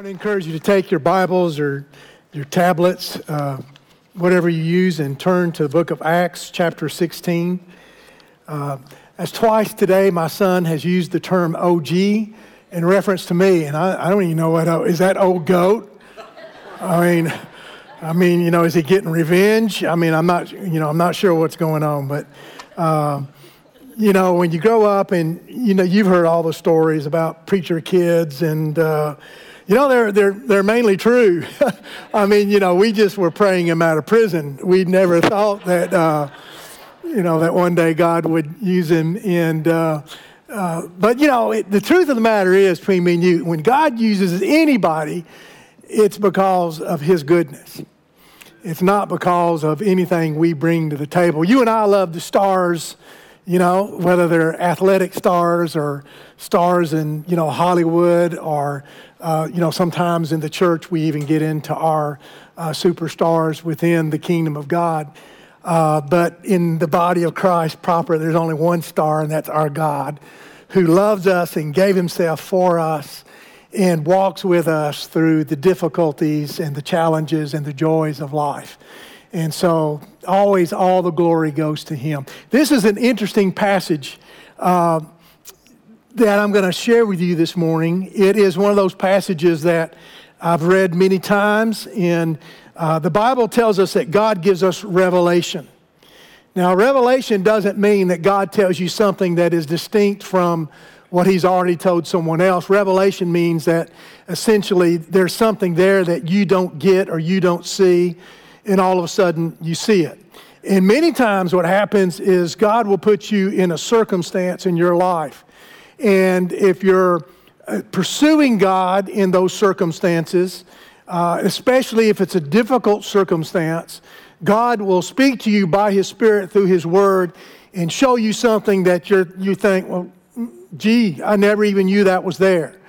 I want to encourage you to take your Bibles or your tablets, uh, whatever you use, and turn to the book of Acts, chapter 16. Uh, as twice today, my son has used the term OG in reference to me, and I, I don't even know what is that old goat. I mean, I mean, you know, is he getting revenge? I mean, I'm not, you know, I'm not sure what's going on, but. Uh, you know, when you grow up and, you know, you've heard all the stories about preacher kids and, uh, you know, they're, they're, they're mainly true. I mean, you know, we just were praying him out of prison. We never thought that, uh, you know, that one day God would use him. And, uh, uh, but, you know, it, the truth of the matter is, between me and you, when God uses anybody, it's because of his goodness. It's not because of anything we bring to the table. You and I love the stars you know, whether they're athletic stars or stars in, you know, Hollywood or, uh, you know, sometimes in the church we even get into our uh, superstars within the kingdom of God. Uh, but in the body of Christ proper, there's only one star, and that's our God, who loves us and gave himself for us and walks with us through the difficulties and the challenges and the joys of life. And so, always all the glory goes to him. This is an interesting passage uh, that I'm going to share with you this morning. It is one of those passages that I've read many times, and uh, the Bible tells us that God gives us revelation. Now, revelation doesn't mean that God tells you something that is distinct from what He's already told someone else. Revelation means that essentially there's something there that you don't get or you don't see and all of a sudden you see it. And many times, what happens is God will put you in a circumstance in your life. And if you're uh, pursuing God in those circumstances, uh, especially if it's a difficult circumstance, God will speak to you by His Spirit through His Word and show you something that you're, you think, well, gee, I never even knew that was there.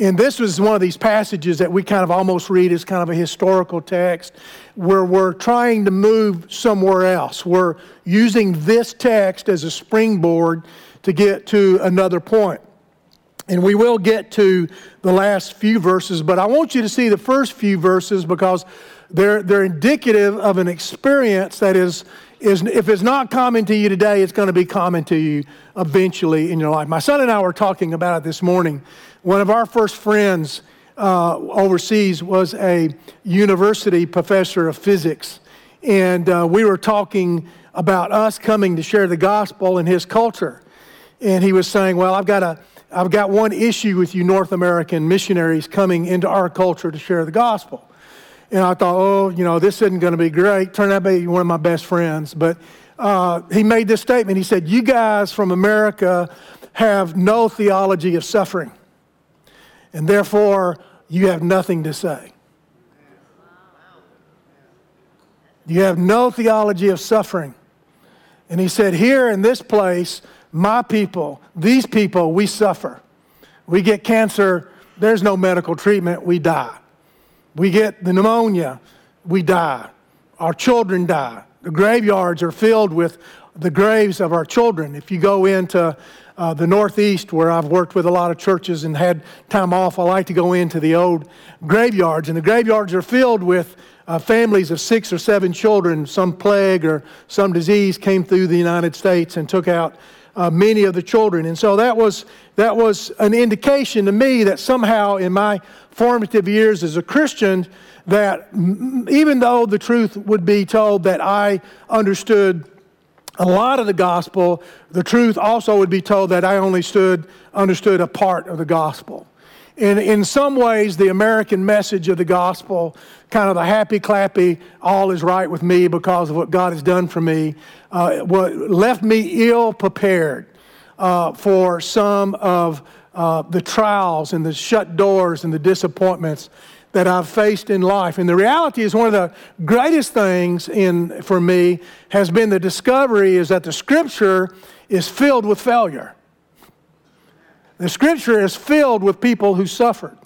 And this was one of these passages that we kind of almost read as kind of a historical text where we're trying to move somewhere else. We're using this text as a springboard to get to another point. And we will get to the last few verses, but I want you to see the first few verses because they're, they're indicative of an experience that is, is, if it's not common to you today, it's going to be common to you eventually in your life. My son and I were talking about it this morning. One of our first friends uh, overseas was a university professor of physics. And uh, we were talking about us coming to share the gospel in his culture. And he was saying, Well, I've got, a, I've got one issue with you North American missionaries coming into our culture to share the gospel. And I thought, oh, you know, this isn't going to be great. Turned out to be one of my best friends. But uh, he made this statement. He said, You guys from America have no theology of suffering and therefore you have nothing to say. You have no theology of suffering. And he said, Here in this place, my people, these people, we suffer. We get cancer, there's no medical treatment, we die. We get the pneumonia, we die. Our children die. The graveyards are filled with the graves of our children. If you go into uh, the Northeast, where I've worked with a lot of churches and had time off, I like to go into the old graveyards. And the graveyards are filled with uh, families of six or seven children. Some plague or some disease came through the United States and took out uh, many of the children. And so that was, that was an indication to me that somehow in my formative years as a Christian, that even though the truth would be told that I understood a lot of the gospel, the truth also would be told that I only stood, understood a part of the gospel. And in some ways, the American message of the gospel, kind of the happy clappy, all is right with me because of what God has done for me, uh, what left me ill prepared uh, for some of uh, the trials and the shut doors and the disappointments that I've faced in life. And the reality is one of the greatest things in, for me has been the discovery is that the scripture is filled with failure. The scripture is filled with people who suffered.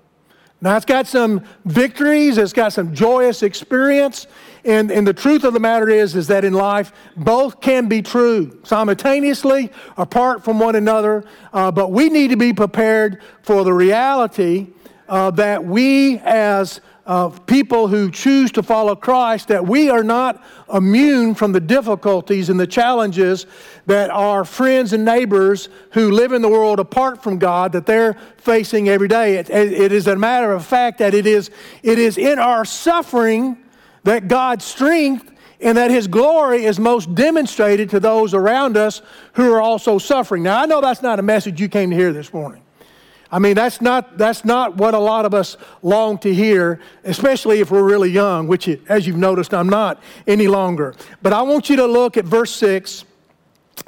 Now, it's got some victories, it's got some joyous experience, and, and the truth of the matter is, is that in life, both can be true simultaneously, apart from one another, uh, but we need to be prepared for the reality uh, that we as uh, people who choose to follow Christ, that we are not immune from the difficulties and the challenges that our friends and neighbors who live in the world apart from God, that they're facing every day. it, it is a matter of fact that it is, it is in our suffering that God's strength and that his glory is most demonstrated to those around us who are also suffering. Now, I know that's not a message you came to hear this morning. I mean, that's not, that's not what a lot of us long to hear, especially if we're really young, which, as you've noticed, I'm not any longer. But I want you to look at verse 6,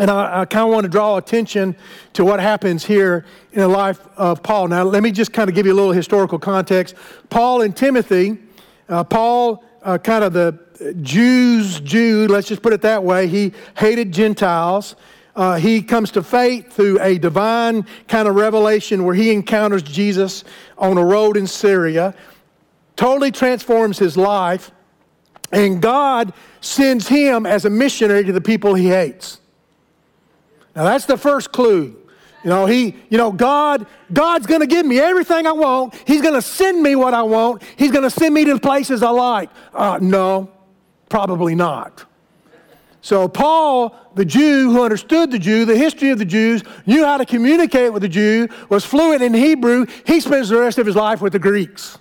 and I, I kind of want to draw attention to what happens here in the life of Paul. Now, let me just kind of give you a little historical context. Paul and Timothy, uh, Paul, uh, kind of the Jews, Jew, let's just put it that way, he hated Gentiles. Uh, he comes to faith through a divine kind of revelation where he encounters Jesus on a road in Syria, totally transforms his life, and God sends him as a missionary to the people he hates. Now that's the first clue. You know, he, you know, God, God's going to give me everything I want. He's going to send me what I want. He's going to send me to places I like. Uh, no, probably not. So, Paul, the Jew who understood the Jew, the history of the Jews, knew how to communicate with the Jew, was fluent in Hebrew, he spends the rest of his life with the Greeks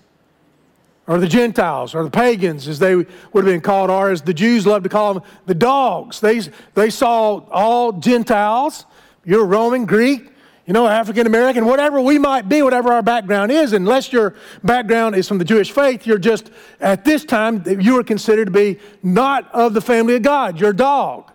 or the Gentiles or the pagans, as they would have been called, or as the Jews love to call them, the dogs. They, they saw all Gentiles. You're Roman, Greek, you know, African American, whatever we might be, whatever our background is, unless your background is from the Jewish faith, you're just, at this time, you are considered to be not of the family of God. You're a dog.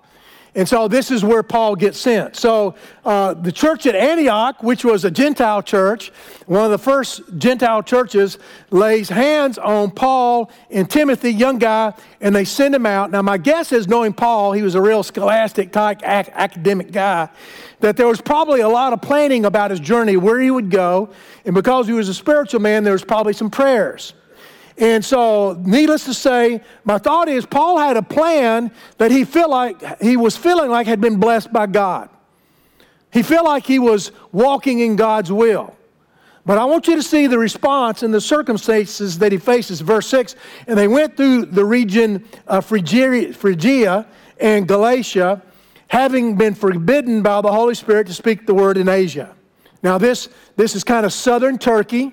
And so this is where Paul gets sent. So uh, the church at Antioch, which was a Gentile church, one of the first Gentile churches, lays hands on Paul and Timothy, young guy, and they send him out. Now, my guess is, knowing Paul, he was a real scholastic type ac- academic guy, that there was probably a lot of planning about his journey, where he would go. And because he was a spiritual man, there was probably some prayers. And so, needless to say, my thought is Paul had a plan that he felt like he was feeling like had been blessed by God. He felt like he was walking in God's will. But I want you to see the response and the circumstances that he faces. Verse 6 And they went through the region of Phrygia, and Galatia, having been forbidden by the Holy Spirit to speak the word in Asia. Now, this, this is kind of southern Turkey.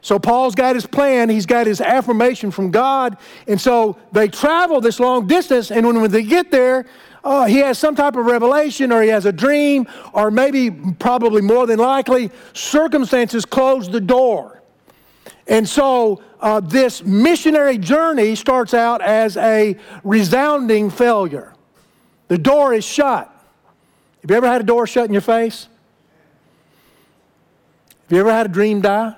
So Paul's got his plan, he's got his affirmation from God, and so they travel this long distance, and when, when they get there, uh, he has some type of revelation, or he has a dream, or maybe, probably more than likely, circumstances close the door. And so uh, this missionary journey starts out as a resounding failure. The door is shut. Have you ever had a door shut in your face? Have you ever had a dream die?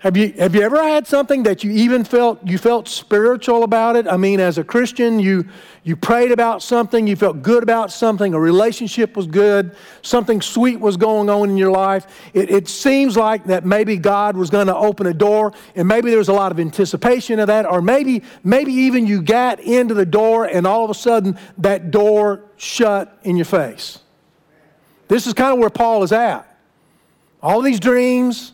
Have you, have you ever had something that you even felt you felt spiritual about it? I mean, as a Christian, you you prayed about something, you felt good about something, a relationship was good, something sweet was going on in your life. It, it seems like that maybe God was going to open a door, and maybe there was a lot of anticipation of that, or maybe maybe even you got into the door and all of a sudden that door shut in your face. This is kind of where Paul is at. All these dreams,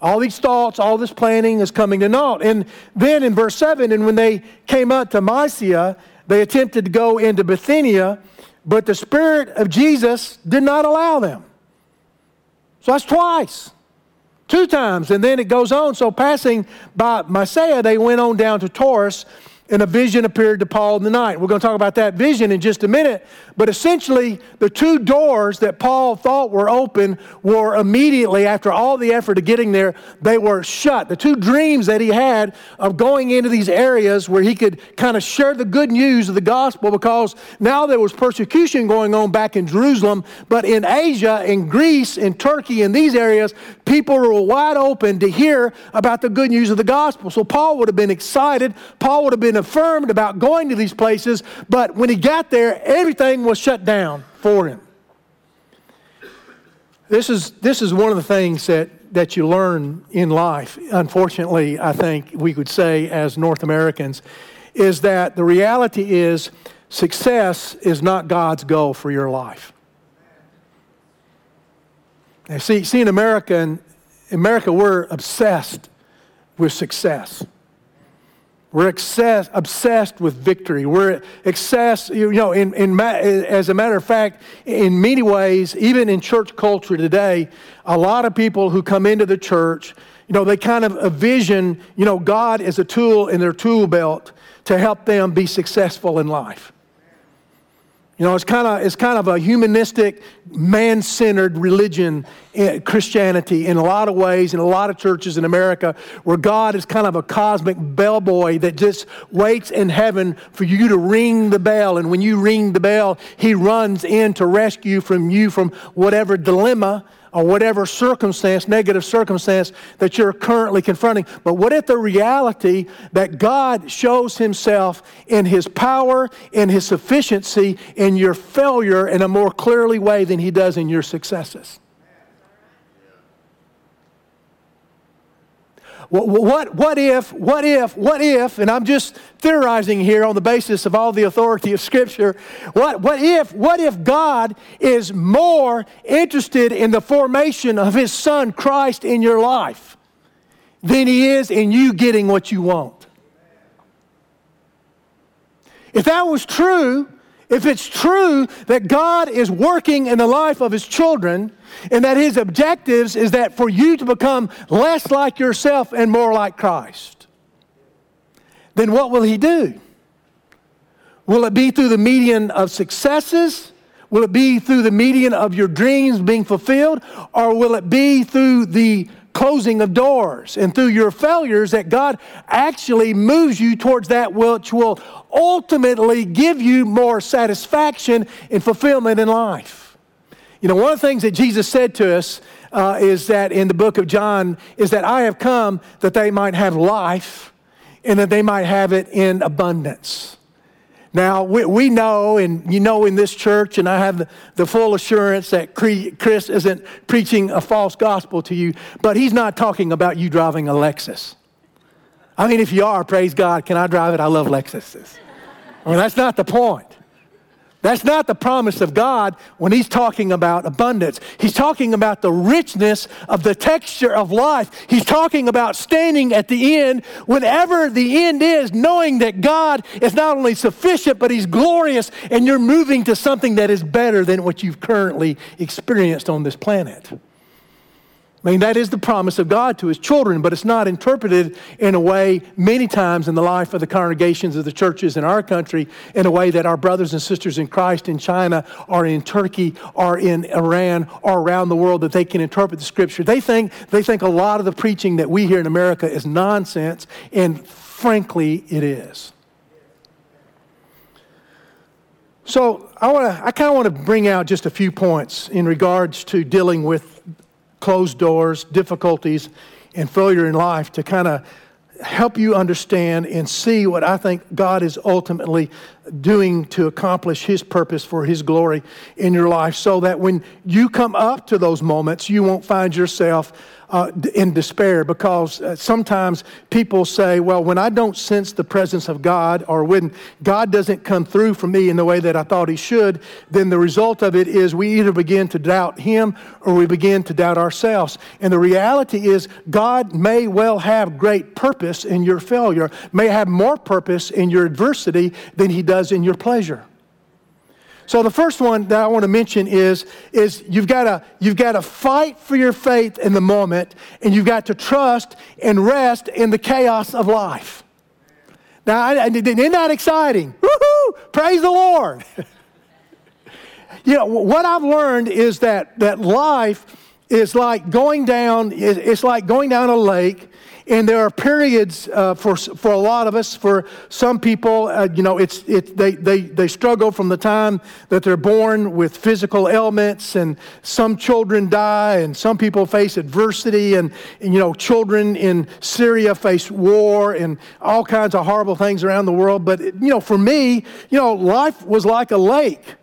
all these thoughts, all this planning is coming to naught. And then in verse 7, and when they came up to Mysia, they attempted to go into Bithynia, but the Spirit of Jesus did not allow them. So that's twice, two times. And then it goes on. So passing by Mysia, they went on down to Troas and a vision appeared to Paul in the night. We're going to talk about that vision in just a minute. But essentially, the two doors that Paul thought were open were immediately, after all the effort of getting there, they were shut. The two dreams that he had of going into these areas where he could kind of share the good news of the gospel because now there was persecution going on back in Jerusalem. But in Asia, in Greece, in Turkey, in these areas, people were wide open to hear about the good news of the gospel. So Paul would have been excited. Paul would have been affirmed about going to these places, but when he got there, everything was shut down for him. This is, this is one of the things that, that you learn in life, unfortunately, I think we could say as North Americans, is that the reality is success is not God's goal for your life. Now, see, see, in America, and America, we're obsessed with success. We're excess, obsessed with victory. We're obsessed, you know, in, in, as a matter of fact, in many ways, even in church culture today, a lot of people who come into the church, you know, they kind of envision, you know, God as a tool in their tool belt to help them be successful in life. You know, it's kind of it's kind of a humanistic, man-centered religion, eh, Christianity, in a lot of ways, in a lot of churches in America, where God is kind of a cosmic bellboy that just waits in heaven for you to ring the bell, and when you ring the bell, He runs in to rescue from you from whatever dilemma or whatever circumstance, negative circumstance that you're currently confronting. But what if the reality that God shows Himself in His power, in His sufficiency, in your failure in a more clearly way than He does in your successes? What, what if, what if, what if, and I'm just theorizing here on the basis of all the authority of Scripture, what, what if, what if God is more interested in the formation of His Son Christ in your life than He is in you getting what you want? If that was true, if it's true that God is working in the life of his children and that his objectives is that for you to become less like yourself and more like Christ, then what will he do? Will it be through the median of successes? Will it be through the median of your dreams being fulfilled? Or will it be through the closing of doors and through your failures that God actually moves you towards that which will ultimately give you more satisfaction and fulfillment in life. You know, one of the things that Jesus said to us uh, is that in the book of John is that I have come that they might have life and that they might have it in abundance. Now, we, we know, and you know in this church, and I have the, the full assurance that Chris isn't preaching a false gospel to you, but he's not talking about you driving a Lexus. I mean, if you are, praise God, can I drive it? I love Lexuses. I mean, that's not the point. That's not the promise of God when He's talking about abundance. He's talking about the richness of the texture of life. He's talking about standing at the end, whenever the end is, knowing that God is not only sufficient, but He's glorious, and you're moving to something that is better than what you've currently experienced on this planet. I mean, that is the promise of God to his children, but it's not interpreted in a way, many times in the life of the congregations of the churches in our country, in a way that our brothers and sisters in Christ in China or in Turkey or in Iran or around the world that they can interpret the scripture. They think, they think a lot of the preaching that we hear in America is nonsense, and frankly, it is. So I want to, I kind of want to bring out just a few points in regards to dealing with closed doors, difficulties, and failure in life to kind of help you understand and see what I think God is ultimately doing to accomplish His purpose for His glory in your life so that when you come up to those moments, you won't find yourself uh, in despair because uh, sometimes people say, well, when I don't sense the presence of God or when God doesn't come through for me in the way that I thought He should, then the result of it is we either begin to doubt Him or we begin to doubt ourselves. And the reality is, God may well have great purpose in your failure, may have more purpose in your adversity than He does in your pleasure. So the first one that I want to mention is, is you've got to you've got to fight for your faith in the moment, and you've got to trust and rest in the chaos of life. Now, isn't that exciting? Woohoo! Praise the Lord. you know, what I've learned is that, that life is like going down, it's like going down a lake and there are periods uh, for, for a lot of us, for some people, uh, you know, it's, it, they, they, they struggle from the time that they're born with physical ailments, and some children die, and some people face adversity, and, and you know, children in Syria face war and all kinds of horrible things around the world. But, you know, for me, you know, life was like a lake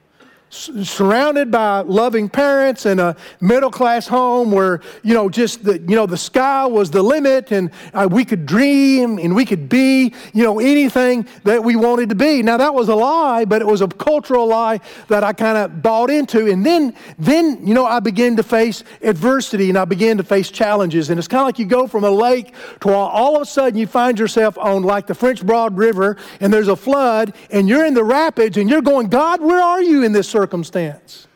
surrounded by loving parents and a middle class home where you know just the you know the sky was the limit and uh, we could dream and we could be you know anything that we wanted to be. Now that was a lie but it was a cultural lie that i kind of bought into. And then then you know i began to face adversity and i began to face challenges. And it's kind of like you go from a lake to all of a sudden you find yourself on like the french broad river and there's a flood and you're in the rapids and you're going god where are you in this circumstance?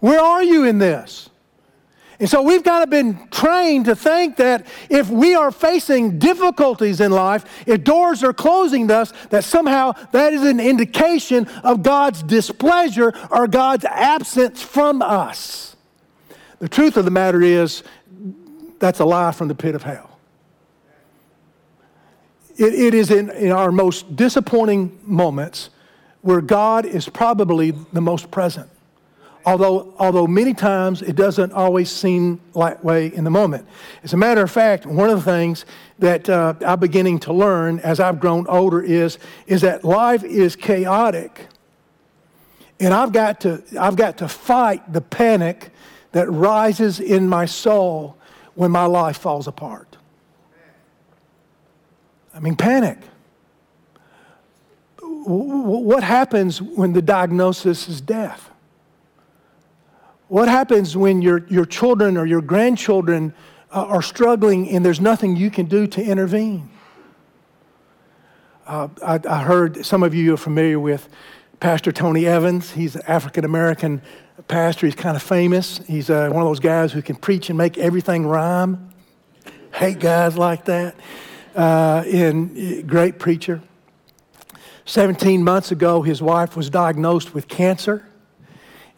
Where are you in this? And so we've kind of been trained to think that if we are facing difficulties in life, if doors are closing to us, that somehow that is an indication of God's displeasure or God's absence from us. The truth of the matter is, that's a lie from the pit of hell. it, it is in, in our most disappointing moments where God is probably the most present. Although, although many times it doesn't always seem that way in the moment. As a matter of fact, one of the things that uh, I'm beginning to learn as I've grown older is, is that life is chaotic. And I've got, to, I've got to fight the panic that rises in my soul when my life falls apart. I mean, panic what happens when the diagnosis is death? What happens when your, your children or your grandchildren uh, are struggling and there's nothing you can do to intervene? Uh, I, I, heard some of you are familiar with Pastor Tony Evans. He's an African American pastor. He's kind of famous. He's uh, one of those guys who can preach and make everything rhyme. Hate guys like that. Uh, and great preacher. 17 months ago, his wife was diagnosed with cancer.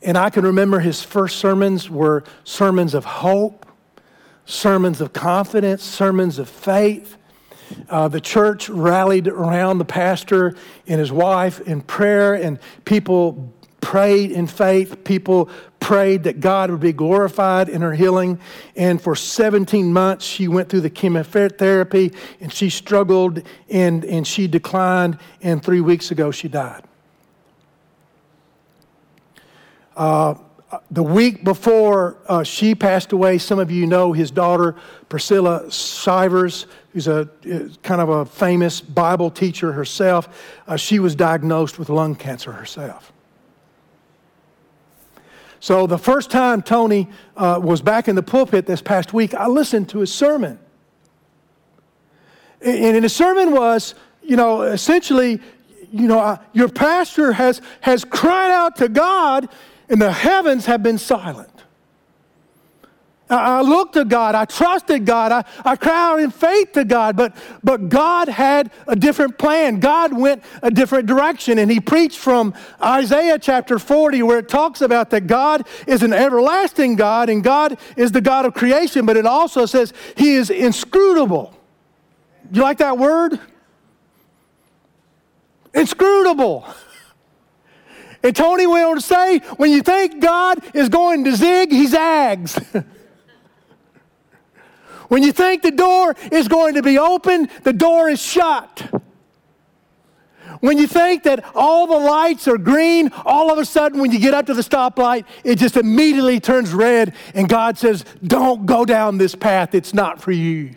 And I can remember his first sermons were sermons of hope, sermons of confidence, sermons of faith. Uh, the church rallied around the pastor and his wife in prayer, and people prayed in faith. People prayed that God would be glorified in her healing. And for 17 months, she went through the chemotherapy and she struggled and, and she declined. And three weeks ago, she died. Uh, the week before uh, she passed away, some of you know his daughter, Priscilla Shirer, who's a kind of a famous Bible teacher herself. Uh, she was diagnosed with lung cancer herself. So the first time Tony uh, was back in the pulpit this past week, I listened to his sermon. And in his sermon was, you know, essentially, you know, your pastor has, has cried out to God, and the heavens have been silent. I looked to God. I trusted God. I, I cried out in faith to God. But, but God had a different plan. God went a different direction. And he preached from Isaiah chapter 40, where it talks about that God is an everlasting God and God is the God of creation. But it also says he is inscrutable. You like that word? Inscrutable. And Tony went on to say, when you think God is going to zig, he zags. When you think the door is going to be open, the door is shut. When you think that all the lights are green, all of a sudden when you get up to the stoplight, it just immediately turns red, and God says, Don't go down this path, it's not for you.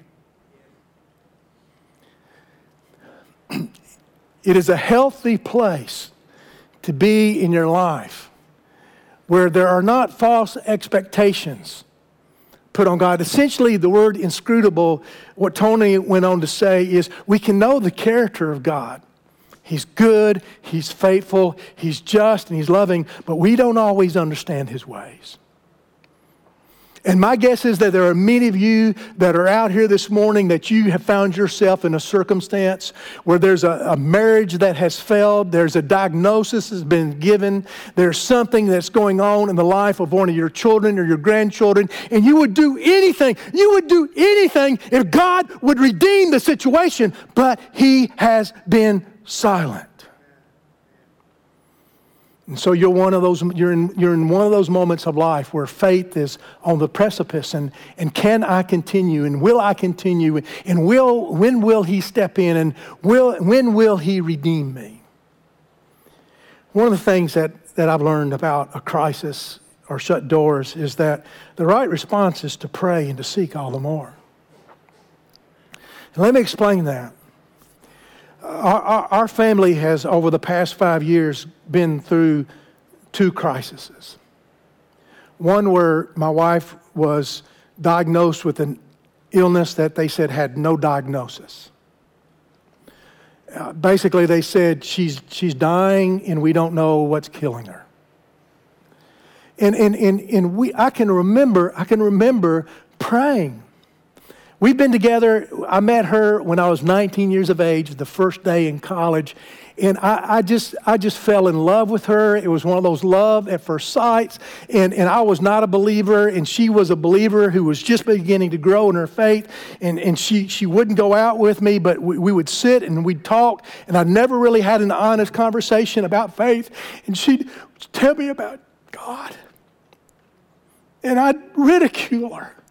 it is a healthy place to be in your life where there are not false expectations put on God. Essentially, the word inscrutable, what Tony went on to say is we can know the character of God. He's good, He's faithful, He's just, and He's loving, but we don't always understand His ways. And my guess is that there are many of you that are out here this morning that you have found yourself in a circumstance where there's a, a, marriage that has failed, there's a diagnosis that's been given, there's something that's going on in the life of one of your children or your grandchildren, and you would do anything, you would do anything if God would redeem the situation, but He has been silent. And so you're one of those, you're in, you're in one of those moments of life where faith is on the precipice and, and can I continue and will I continue and will, when will he step in and will, when will he redeem me? One of the things that, that I've learned about a crisis or shut doors is that the right response is to pray and to seek all the more. And let me explain that. Our, our, our family has, over the past five years, been through two crises. One where my wife was diagnosed with an illness that they said had no diagnosis. Uh, basically, they said she's, she's dying and we don't know what's killing her. And, and, and, and we, I can remember, I can remember praying We've been together. I met her when I was 19 years of age, the first day in college. And I, I, just, I just fell in love with her. It was one of those love at first sights. And, and I was not a believer, and she was a believer who was just beginning to grow in her faith. And, and she, she wouldn't go out with me, but we, we would sit and we'd talk. And I never really had an honest conversation about faith. And she'd tell me about God. And I'd ridicule her.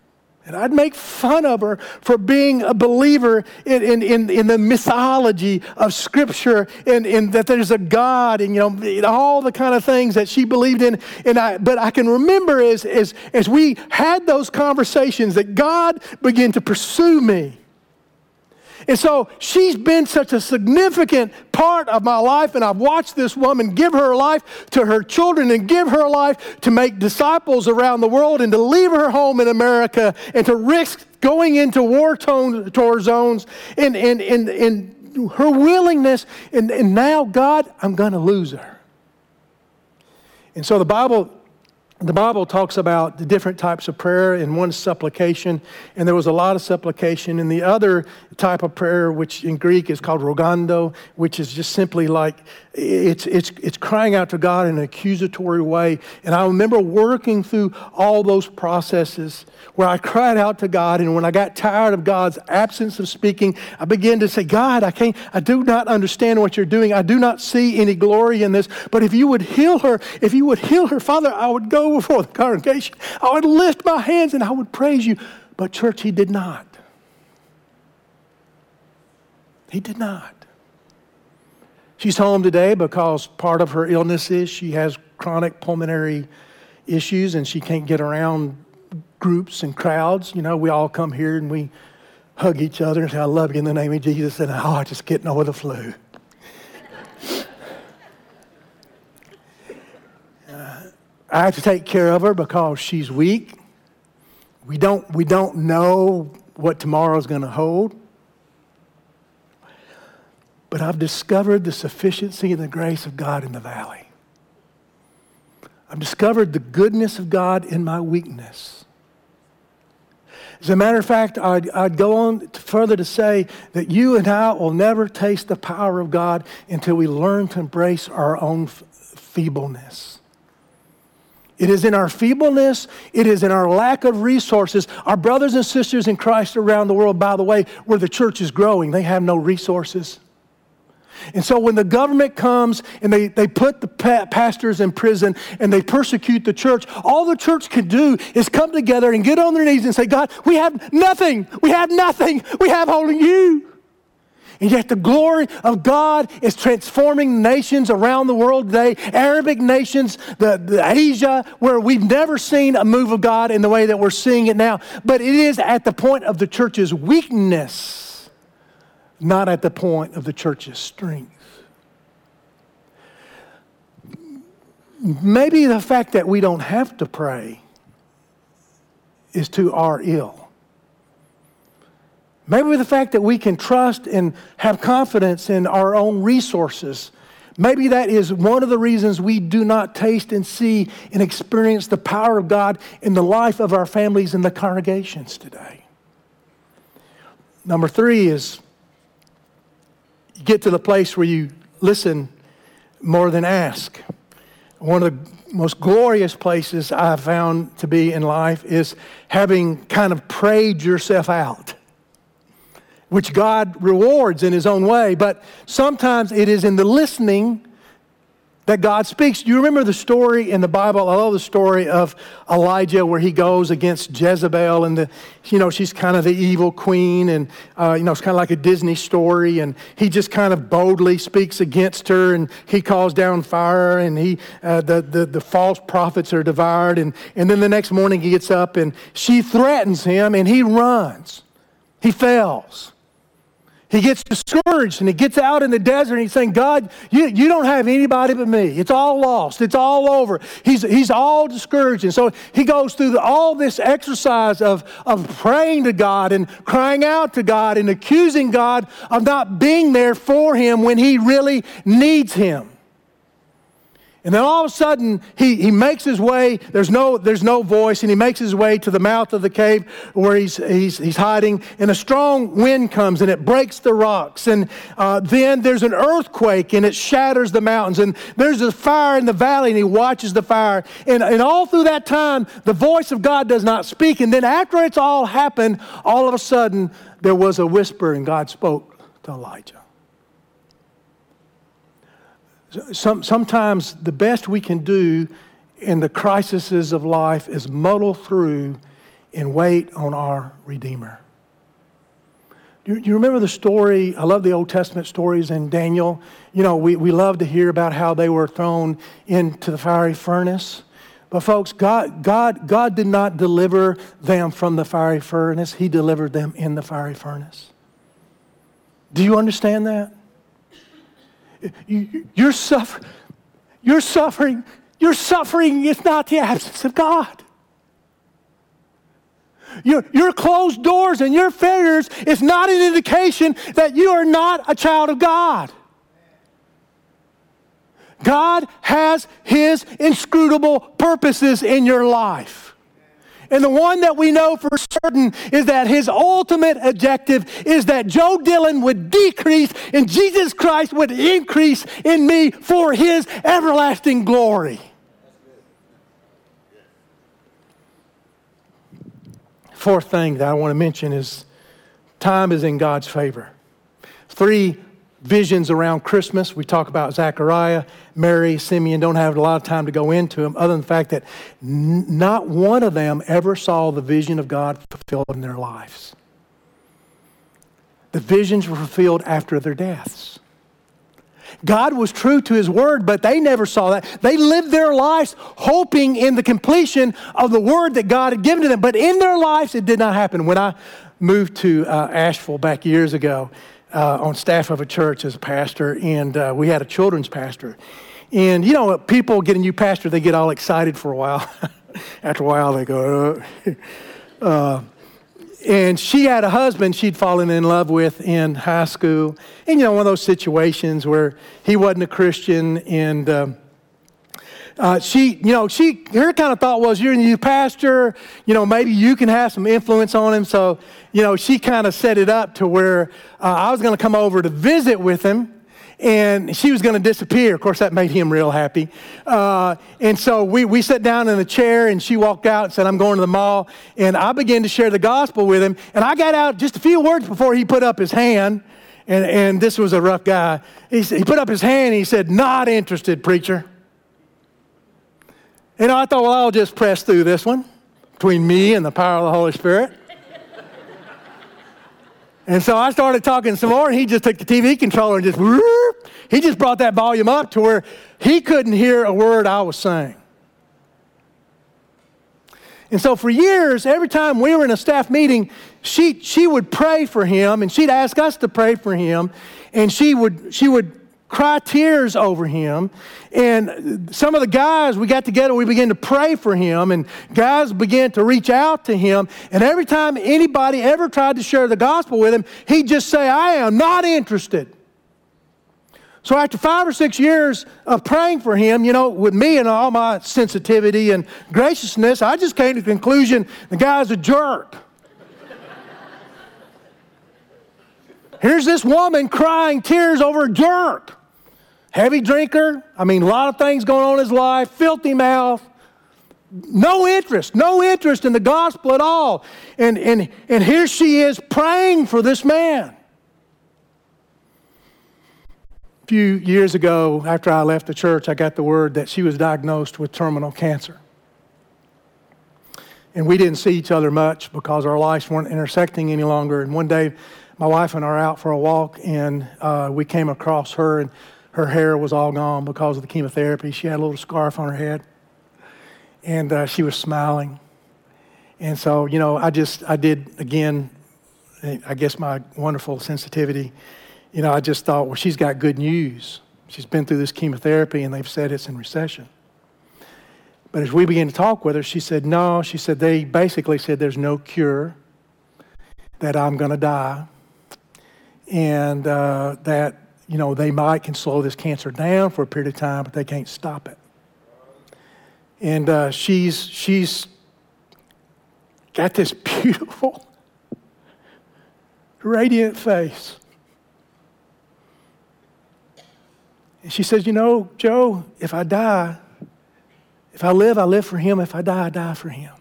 And I'd make fun of her for being a believer in, in, in, in the mythology of Scripture and, and, that there's a God and, you know, all the kind of things that she believed in. And I, but I can remember as, as, as we had those conversations that God began to pursue me. And so she's been such a significant part of my life, and I've watched this woman give her life to her children and give her life to make disciples around the world and to leave her home in America and to risk going into war zones and, and, and, and her willingness. And, and now, God, I'm going to lose her. And so the Bible the Bible talks about the different types of prayer, and one is supplication, and there was a lot of supplication. And the other type of prayer, which in Greek is called rogando, which is just simply like it's, it's, it's crying out to God in an accusatory way. And I remember working through all those processes where I cried out to God, and when I got tired of God's absence of speaking, I began to say, God, I can't, I do not understand what you're doing. I do not see any glory in this. But if you would heal her, if you would heal her, Father, I would go before the congregation. I would lift my hands and I would praise you. But, church, he did not. He did not. She's home today because part of her illness is she has chronic pulmonary issues and she can't get around groups and crowds. You know, we all come here and we hug each other and say, I love you in the name of Jesus. And oh, I'm just getting over the flu. uh, I have to take care of her because she's weak. We don't, we don't know what tomorrow's going to hold. But I've discovered the sufficiency and the grace of God in the valley. I've discovered the goodness of God in my weakness. As a matter of fact, I'd, I'd go on to further to say that you and I will never taste the power of God until we learn to embrace our own f- feebleness. It is in our feebleness, it is in our lack of resources. Our brothers and sisters in Christ around the world, by the way, where the church is growing, they have no resources. And so when the government comes and they, they put the pa- pastors in prison and they persecute the church, all the church can do is come together and get on their knees and say, God, we have nothing. We have nothing. We have only you. And yet, the glory of God is transforming nations around the world today, Arabic nations, the, the, Asia, where we've never seen a move of God in the way that we're seeing it now. But it is at the point of the church's weakness not at the point of the church's strength. Maybe the fact that we don't have to pray is to our ill. Maybe the fact that we can trust and have confidence in our own resources. Maybe that is one of the reasons we do not taste and see and experience the power of God in the life of our families and the congregations today. Number three is you get to the place where you listen more than ask. One of the most glorious places I've found to be in life is having kind of prayed yourself out, which God rewards in His own way. But sometimes it is in the listening that God speaks. Do you remember the story in the Bible? I love the story of Elijah where he goes against Jezebel and the, you know, she's kind of the evil queen and, uh, you know, it's kind of like a Disney story and he just kind of boldly speaks against her and he calls down fire and he, uh, the, the, the false prophets are devoured and, and then the next morning he gets up and she threatens him and he runs. He fails. He gets discouraged and he gets out in the desert and he's saying, God, you, you don't have anybody but me. It's all lost. It's all over. He's, he's all discouraged. And so he goes through all this exercise of, of praying to God and crying out to God and accusing God of not being there for him when he really needs him. And then all of a sudden, he, he makes his way, there's no, there's no voice, and he makes his way to the mouth of the cave where he's, he's, he's hiding. And a strong wind comes and it breaks the rocks. And uh, then there's an earthquake and it shatters the mountains. And there's a fire in the valley and he watches the fire. And, and all through that time, the voice of God does not speak. And then after it's all happened, all of a sudden, there was a whisper and God spoke to Elijah. Some, sometimes the best we can do in the crises of life is muddle through and wait on our Redeemer. Do you, you remember the story? I love the Old Testament stories in Daniel. You know, we, we love to hear about how they were thrown into the fiery furnace. But folks, God, God, God did not deliver them from the fiery furnace. He delivered them in the fiery furnace. Do you understand that? You're, suffer, you're suffering. Your suffering is not the absence of God. Your, your closed doors and your failures is not an indication that you are not a child of God. God has His inscrutable purposes in your life. And the one that we know for certain is that his ultimate objective is that Joe Dillon would decrease and Jesus Christ would increase in me for his everlasting glory. Fourth thing that I want to mention is time is in God's favor. Three visions around Christmas. We talk about Zechariah, Mary, Simeon. Don't have a lot of time to go into them, other than the fact that n- not one of them ever saw the vision of God fulfilled in their lives. The visions were fulfilled after their deaths. God was true to his word, but they never saw that. They lived their lives hoping in the completion of the word that God had given to them. But in their lives, it did not happen. When I moved to uh, Asheville back years ago, uh, on staff of a church as a pastor, and uh, we had a children's pastor. And you know, people get a new pastor, they get all excited for a while. After a while, they go, uh, uh, and she had a husband she'd fallen in love with in high school. And you know, one of those situations where he wasn't a Christian and um, uh, she, you know, she, her kind of thought was, you're a new pastor, you know, maybe you can have some influence on him. So, you know, she kind of set it up to where uh, I was going to come over to visit with him and she was going to disappear. Of course, that made him real happy. Uh, and so we, we sat down in a chair, and she walked out and said, I'm going to the mall. And I began to share the gospel with him. And I got out just a few words before he put up his hand. And, and this was a rough guy. He, he put up his hand and he said, Not interested, preacher. And I thought, well, I'll just press through this one between me and the power of the Holy Spirit. and so I started talking some more, and he just took the TV controller and just, whoop, he just brought that volume up to where he couldn't hear a word I was saying. And so for years, every time we were in a staff meeting, she, she would pray for him and she'd ask us to pray for him. And she would, she would cry tears over him. And some of the guys, we got together, we began to pray for him, and guys began to reach out to him. And every time anybody ever tried to share the gospel with him, he'd just say, I am not interested. So after five or six years of praying for him, you know, with me and all my sensitivity and graciousness, I just came to the conclusion the guy's a jerk. Here's this woman crying tears over a jerk heavy drinker. I mean, a lot of things going on in his life, filthy mouth. No interest, no interest in the gospel at all. And, and, and here she is praying for this man. A few years ago, after I left the church, I got the word that she was diagnosed with terminal cancer. And we didn't see each other much because our lives weren't intersecting any longer. And one day, my wife and I are out for a walk, and uh, we came across her, and her hair was all gone because of the chemotherapy. She had a little scarf on her head, and uh, she was smiling. And so, you know, I just, I did, again, I guess my wonderful sensitivity, you know, I just thought, well, she's got good news. She's been through this chemotherapy, and they've said it's in recession. But as we began to talk with her, she said, no. She said, they basically said there's no cure, that I'm going to die, and uh, that, you know, they might can slow this cancer down for a period of time, but they can't stop it. And uh, she's, she's got this beautiful, radiant face. And she says, You know, Joe, if I die, if I live, I live for him. If I die, I die for him.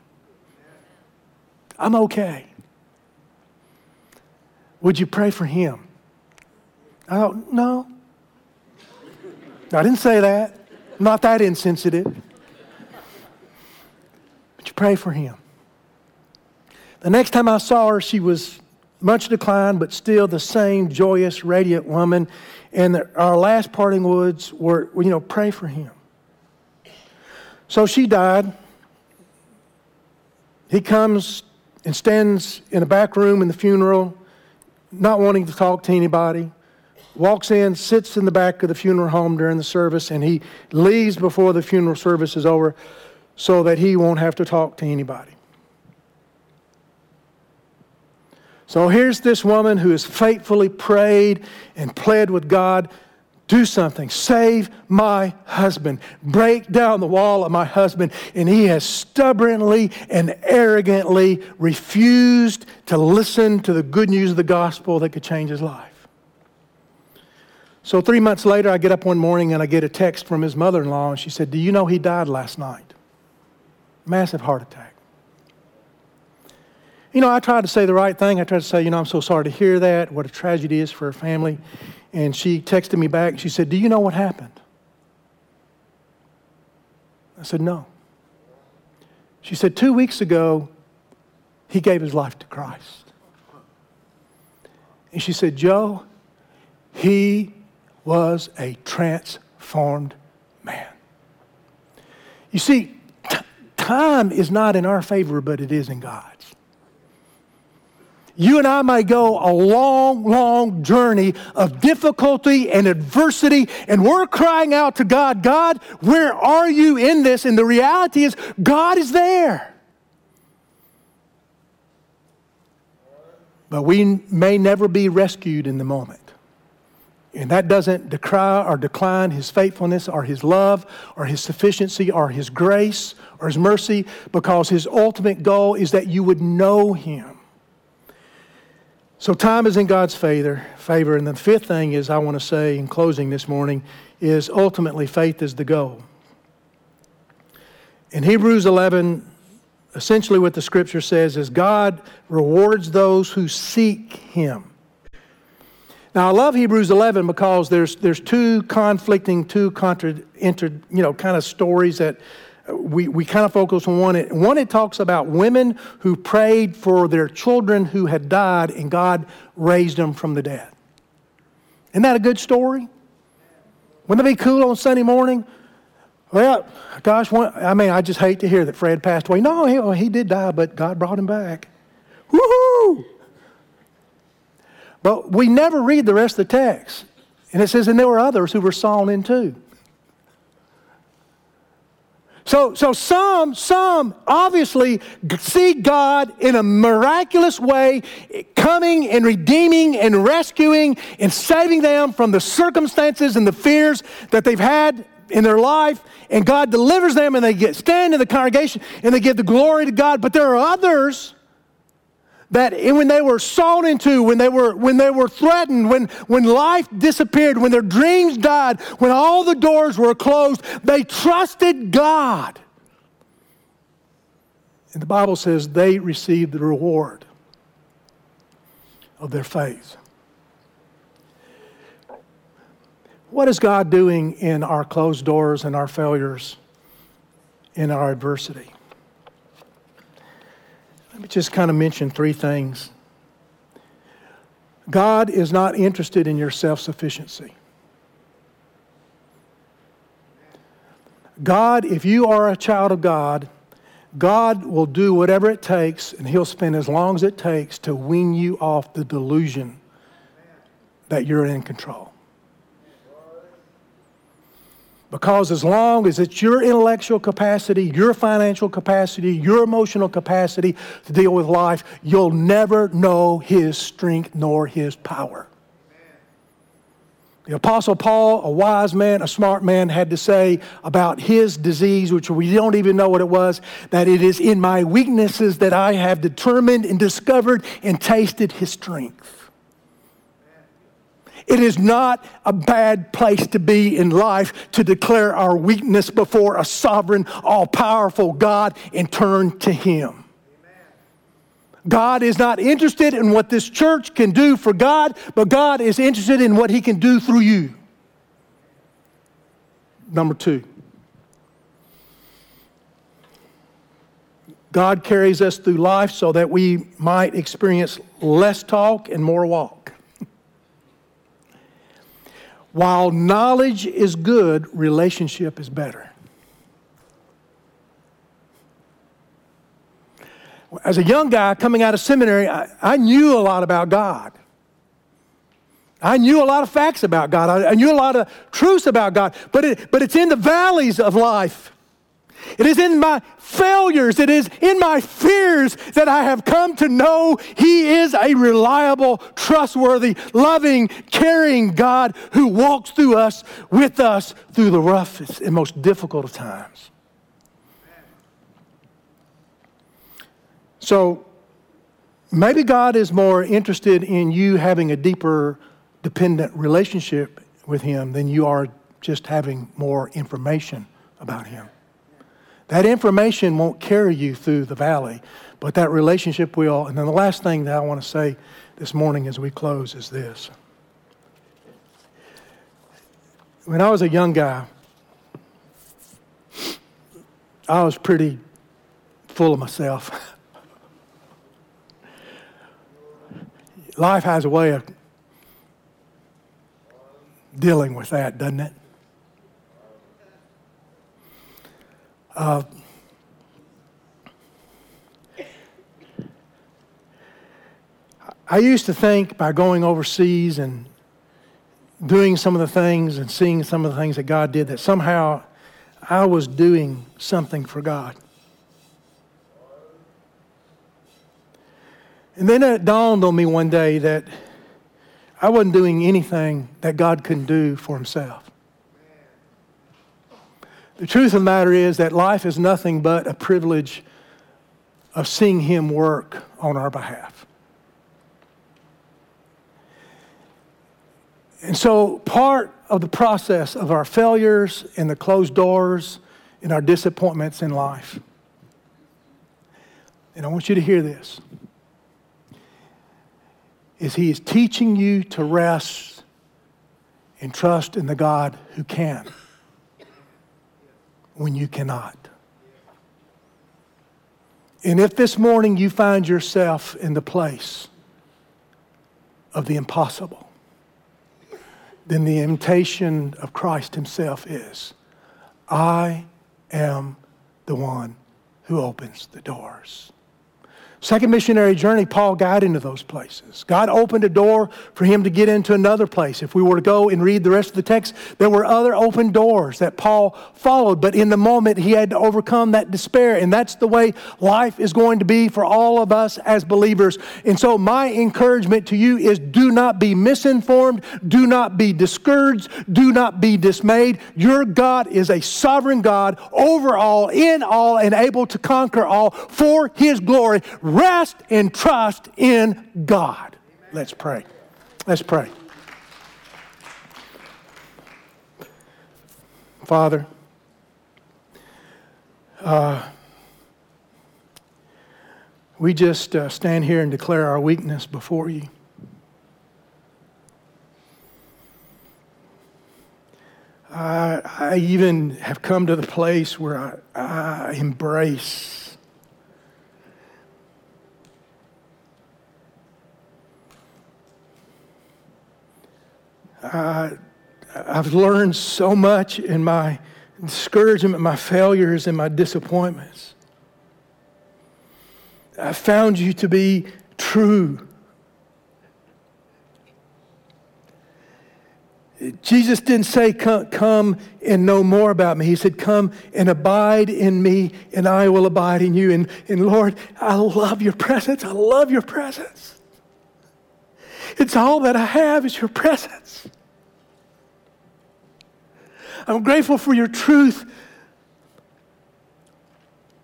I'm okay. Would you pray for him? I don't, no. I didn't say that. Not that insensitive. But you pray for him. The next time I saw her, she was much declined, but still the same joyous, radiant woman. And the, our last parting words were, you know, pray for him. So she died. He comes and stands in a back room in the funeral, not wanting to talk to anybody. Walks in, sits in the back of the funeral home during the service, and he leaves before the funeral service is over so that he won't have to talk to anybody. So here's this woman who has faithfully prayed and pled with God do something. Save my husband. Break down the wall of my husband. And he has stubbornly and arrogantly refused to listen to the good news of the gospel that could change his life. So, three months later, I get up one morning and I get a text from his mother in law, and she said, Do you know he died last night? Massive heart attack. You know, I tried to say the right thing. I tried to say, you know, I'm so sorry to hear that, what a tragedy is for her family. And she texted me back. She said, Do you know what happened? I said, No. She said, Two weeks ago, he gave his life to Christ. And she said, Joe, he was a transformed man. You see, t- time is not in our favor, but it is in God's. you and I may go a long, long journey of difficulty and adversity, and we're crying out to God, God, where are you in this? And the reality is, God is there. But we may never be rescued in the moment. And that doesn't decry or decline his faithfulness or his love or his sufficiency or his grace or his mercy because his ultimate goal is that you would know him. So time is in God's favor, favor. And the fifth thing is I want to say in closing this morning is ultimately faith is the goal. In Hebrews 11, essentially what the scripture says is God rewards those who seek him. Now I love Hebrews 11 because there's there's two conflicting, two contra, inter, you know, kind of stories that we, we kind of focus on one. It, One, it talks about women who prayed for their children who had died and God raised them from the dead. Isn't that a good story? Wouldn't it be cool on Sunday morning? Well, gosh, one, I mean, I just hate to hear that Fred passed away. No, he, well, he did die, but God brought him back. Woohoo! But we never read the rest of the text. And it says, and there were others who were sawn in two. So, so some, some obviously see God in a miraculous way coming and redeeming and rescuing and saving them from the circumstances and the fears that they've had in their life. And God delivers them and they get stand in the congregation and they give the glory to God. But there are others that when they were sown into, when they were, when they were threatened, when, when life disappeared, when their dreams died, when all the doors were closed, they trusted God. And the Bible says they received the reward of their faith. what is God doing in our closed doors and our failures, in our adversity? Me just kind of mention three things. God is not interested in your self sufficiency. God, if you are a child of God, God will do whatever it takes, and He'll spend as long as it takes to wean you off the delusion that you're in control. Because as long as it's your intellectual capacity, your financial capacity, your emotional capacity to deal with life, you'll never know His strength nor His power. The Apostle Paul, a wise man, a smart man, had to say about his disease, which we don't even know what it was, that it is in my weaknesses that I have determined and discovered and tasted his strength. It is not a bad place to be in life to declare our weakness before a sovereign, all powerful God and turn to Him. God is not interested in what this church can do for God, but God is interested in what He can do through you. Number two, God carries us through life so that we might experience less talk and more walk. While knowledge is good, relationship is better. As a young guy coming out of seminary, I, I knew a lot about God. I knew a lot of facts about God. I, I knew a lot of truths about God. But, it, but it's in the valleys of life it is in my failures, it is in my fears that I have come to know He is a reliable, trustworthy, loving, caring God who walks through us, with us, through the roughest and most difficult of times. So maybe God is more interested in you having a deeper, dependent relationship with Him than you are just having more information about Him. That information won't carry you through the valley, but that relationship will. And then the last thing that I want to say this morning as we close is this. When I was a young guy, I was pretty full of myself. Life has a way of dealing with that, doesn't it? Uh, I used to think by going overseas and doing some of the things and seeing some of the things that God did that somehow I was doing something for God. And then it dawned on me one day that I wasn't doing anything that God couldn't do for Himself. The truth of the matter is that life is nothing but a privilege of seeing Him work on our behalf. And so, part of the process of our failures and the closed doors and our disappointments in life, and I want you to hear this, is He is teaching you to rest and trust in the God who can when you cannot. And if this morning you find yourself in the place of the impossible, then the invitation of Christ Himself is I am the one who opens the doors. Second missionary journey, Paul got into those places. God opened a door for him to get into another place. If we were to go and read the rest of the text, there were other open doors that Paul followed, but in the moment he had to overcome that despair. And that's the way life is going to be for all of us as believers. And so, my encouragement to you is do not be misinformed, do not be discouraged, do not be dismayed. Your God is a sovereign God over all, in all, and able to conquer all for his glory Rest and trust in God. Let's pray. Let's pray. Father, uh, we just uh, stand here and declare our weakness before you. I, I even have come to the place where I, I embrace I, I've learned so much in my discouragement, my failures, and my disappointments. I found you to be true. Jesus didn't say, come, come, and know more about me. He said, Come and abide in me, and I will abide in you. And, and Lord, I love your presence. I love your presence. It's all that I have is your presence. I'm grateful for your truth.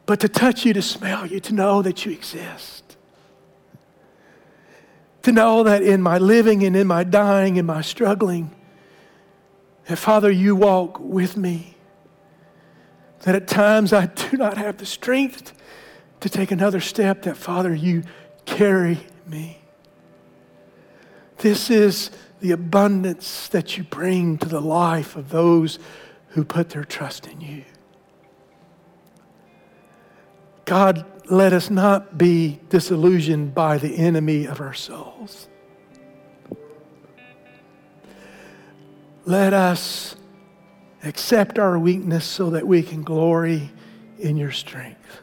But to touch you, to smell you, to know that you exist. To know that in my living and in my dying and my struggling, that Father, you walk with me. That at times I do not have the strength to take another step, that Father, you carry me. This is the abundance that you bring to the life of those who put their trust in you. God, let us not be disillusioned by the enemy of our souls. Let us accept our weakness so that we can glory in your strength.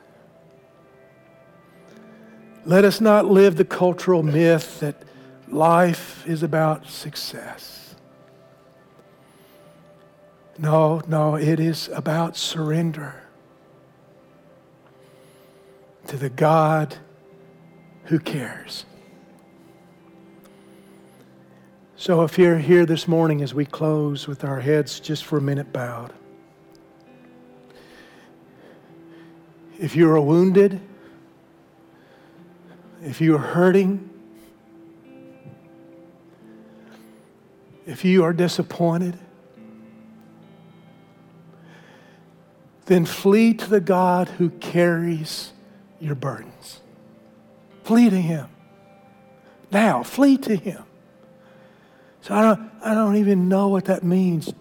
Let us not live the cultural myth that life is about success. No, no, it is about surrender to the God who cares. So, if you're here this morning as we close with our heads just for a minute bowed, if you are wounded, if you are hurting, if you are disappointed, then flee to the God who carries your burdens. Flee to Him. Now, flee to Him. So I don't, I don't even know what that means.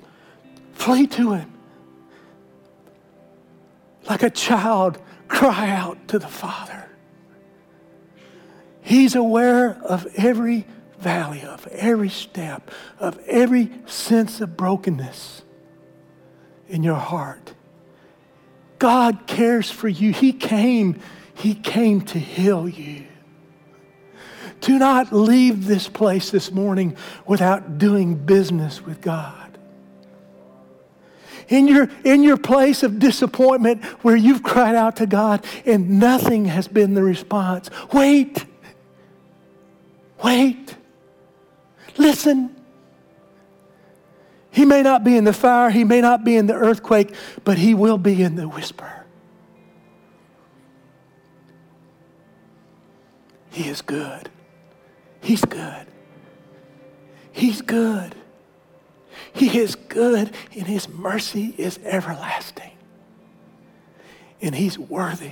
Flee to Him. Like a child, cry out to the Father. He's aware of every valley, of every step, of every sense of brokenness in your heart. God cares for you. He came, He came to heal you. Do not leave this place this morning without doing business with God. In your, in your place of disappointment where you've cried out to God and nothing has been the response, wait. Wait. Listen. He may not be in the fire, he may not be in the earthquake, but he will be in the whisper. He is good. He's good. He's good. He is good, and his mercy is everlasting. And he's worthy.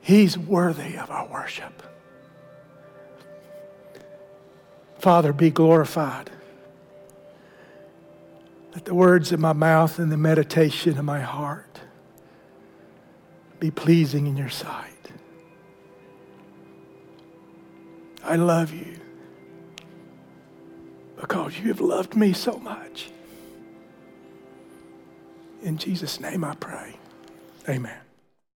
He's worthy of our worship. Father, be glorified. Let the words of my mouth and the meditation of my heart be pleasing in your sight. I love you because you have loved me so much. In Jesus' name I pray. Amen.